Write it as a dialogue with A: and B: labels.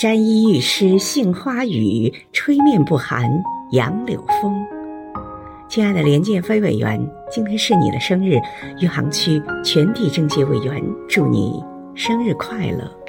A: 沾衣欲湿杏花雨吹面不寒杨柳风。亲爱的连建飞委员今天是你的生日余杭区全体政协委员祝你生日快乐。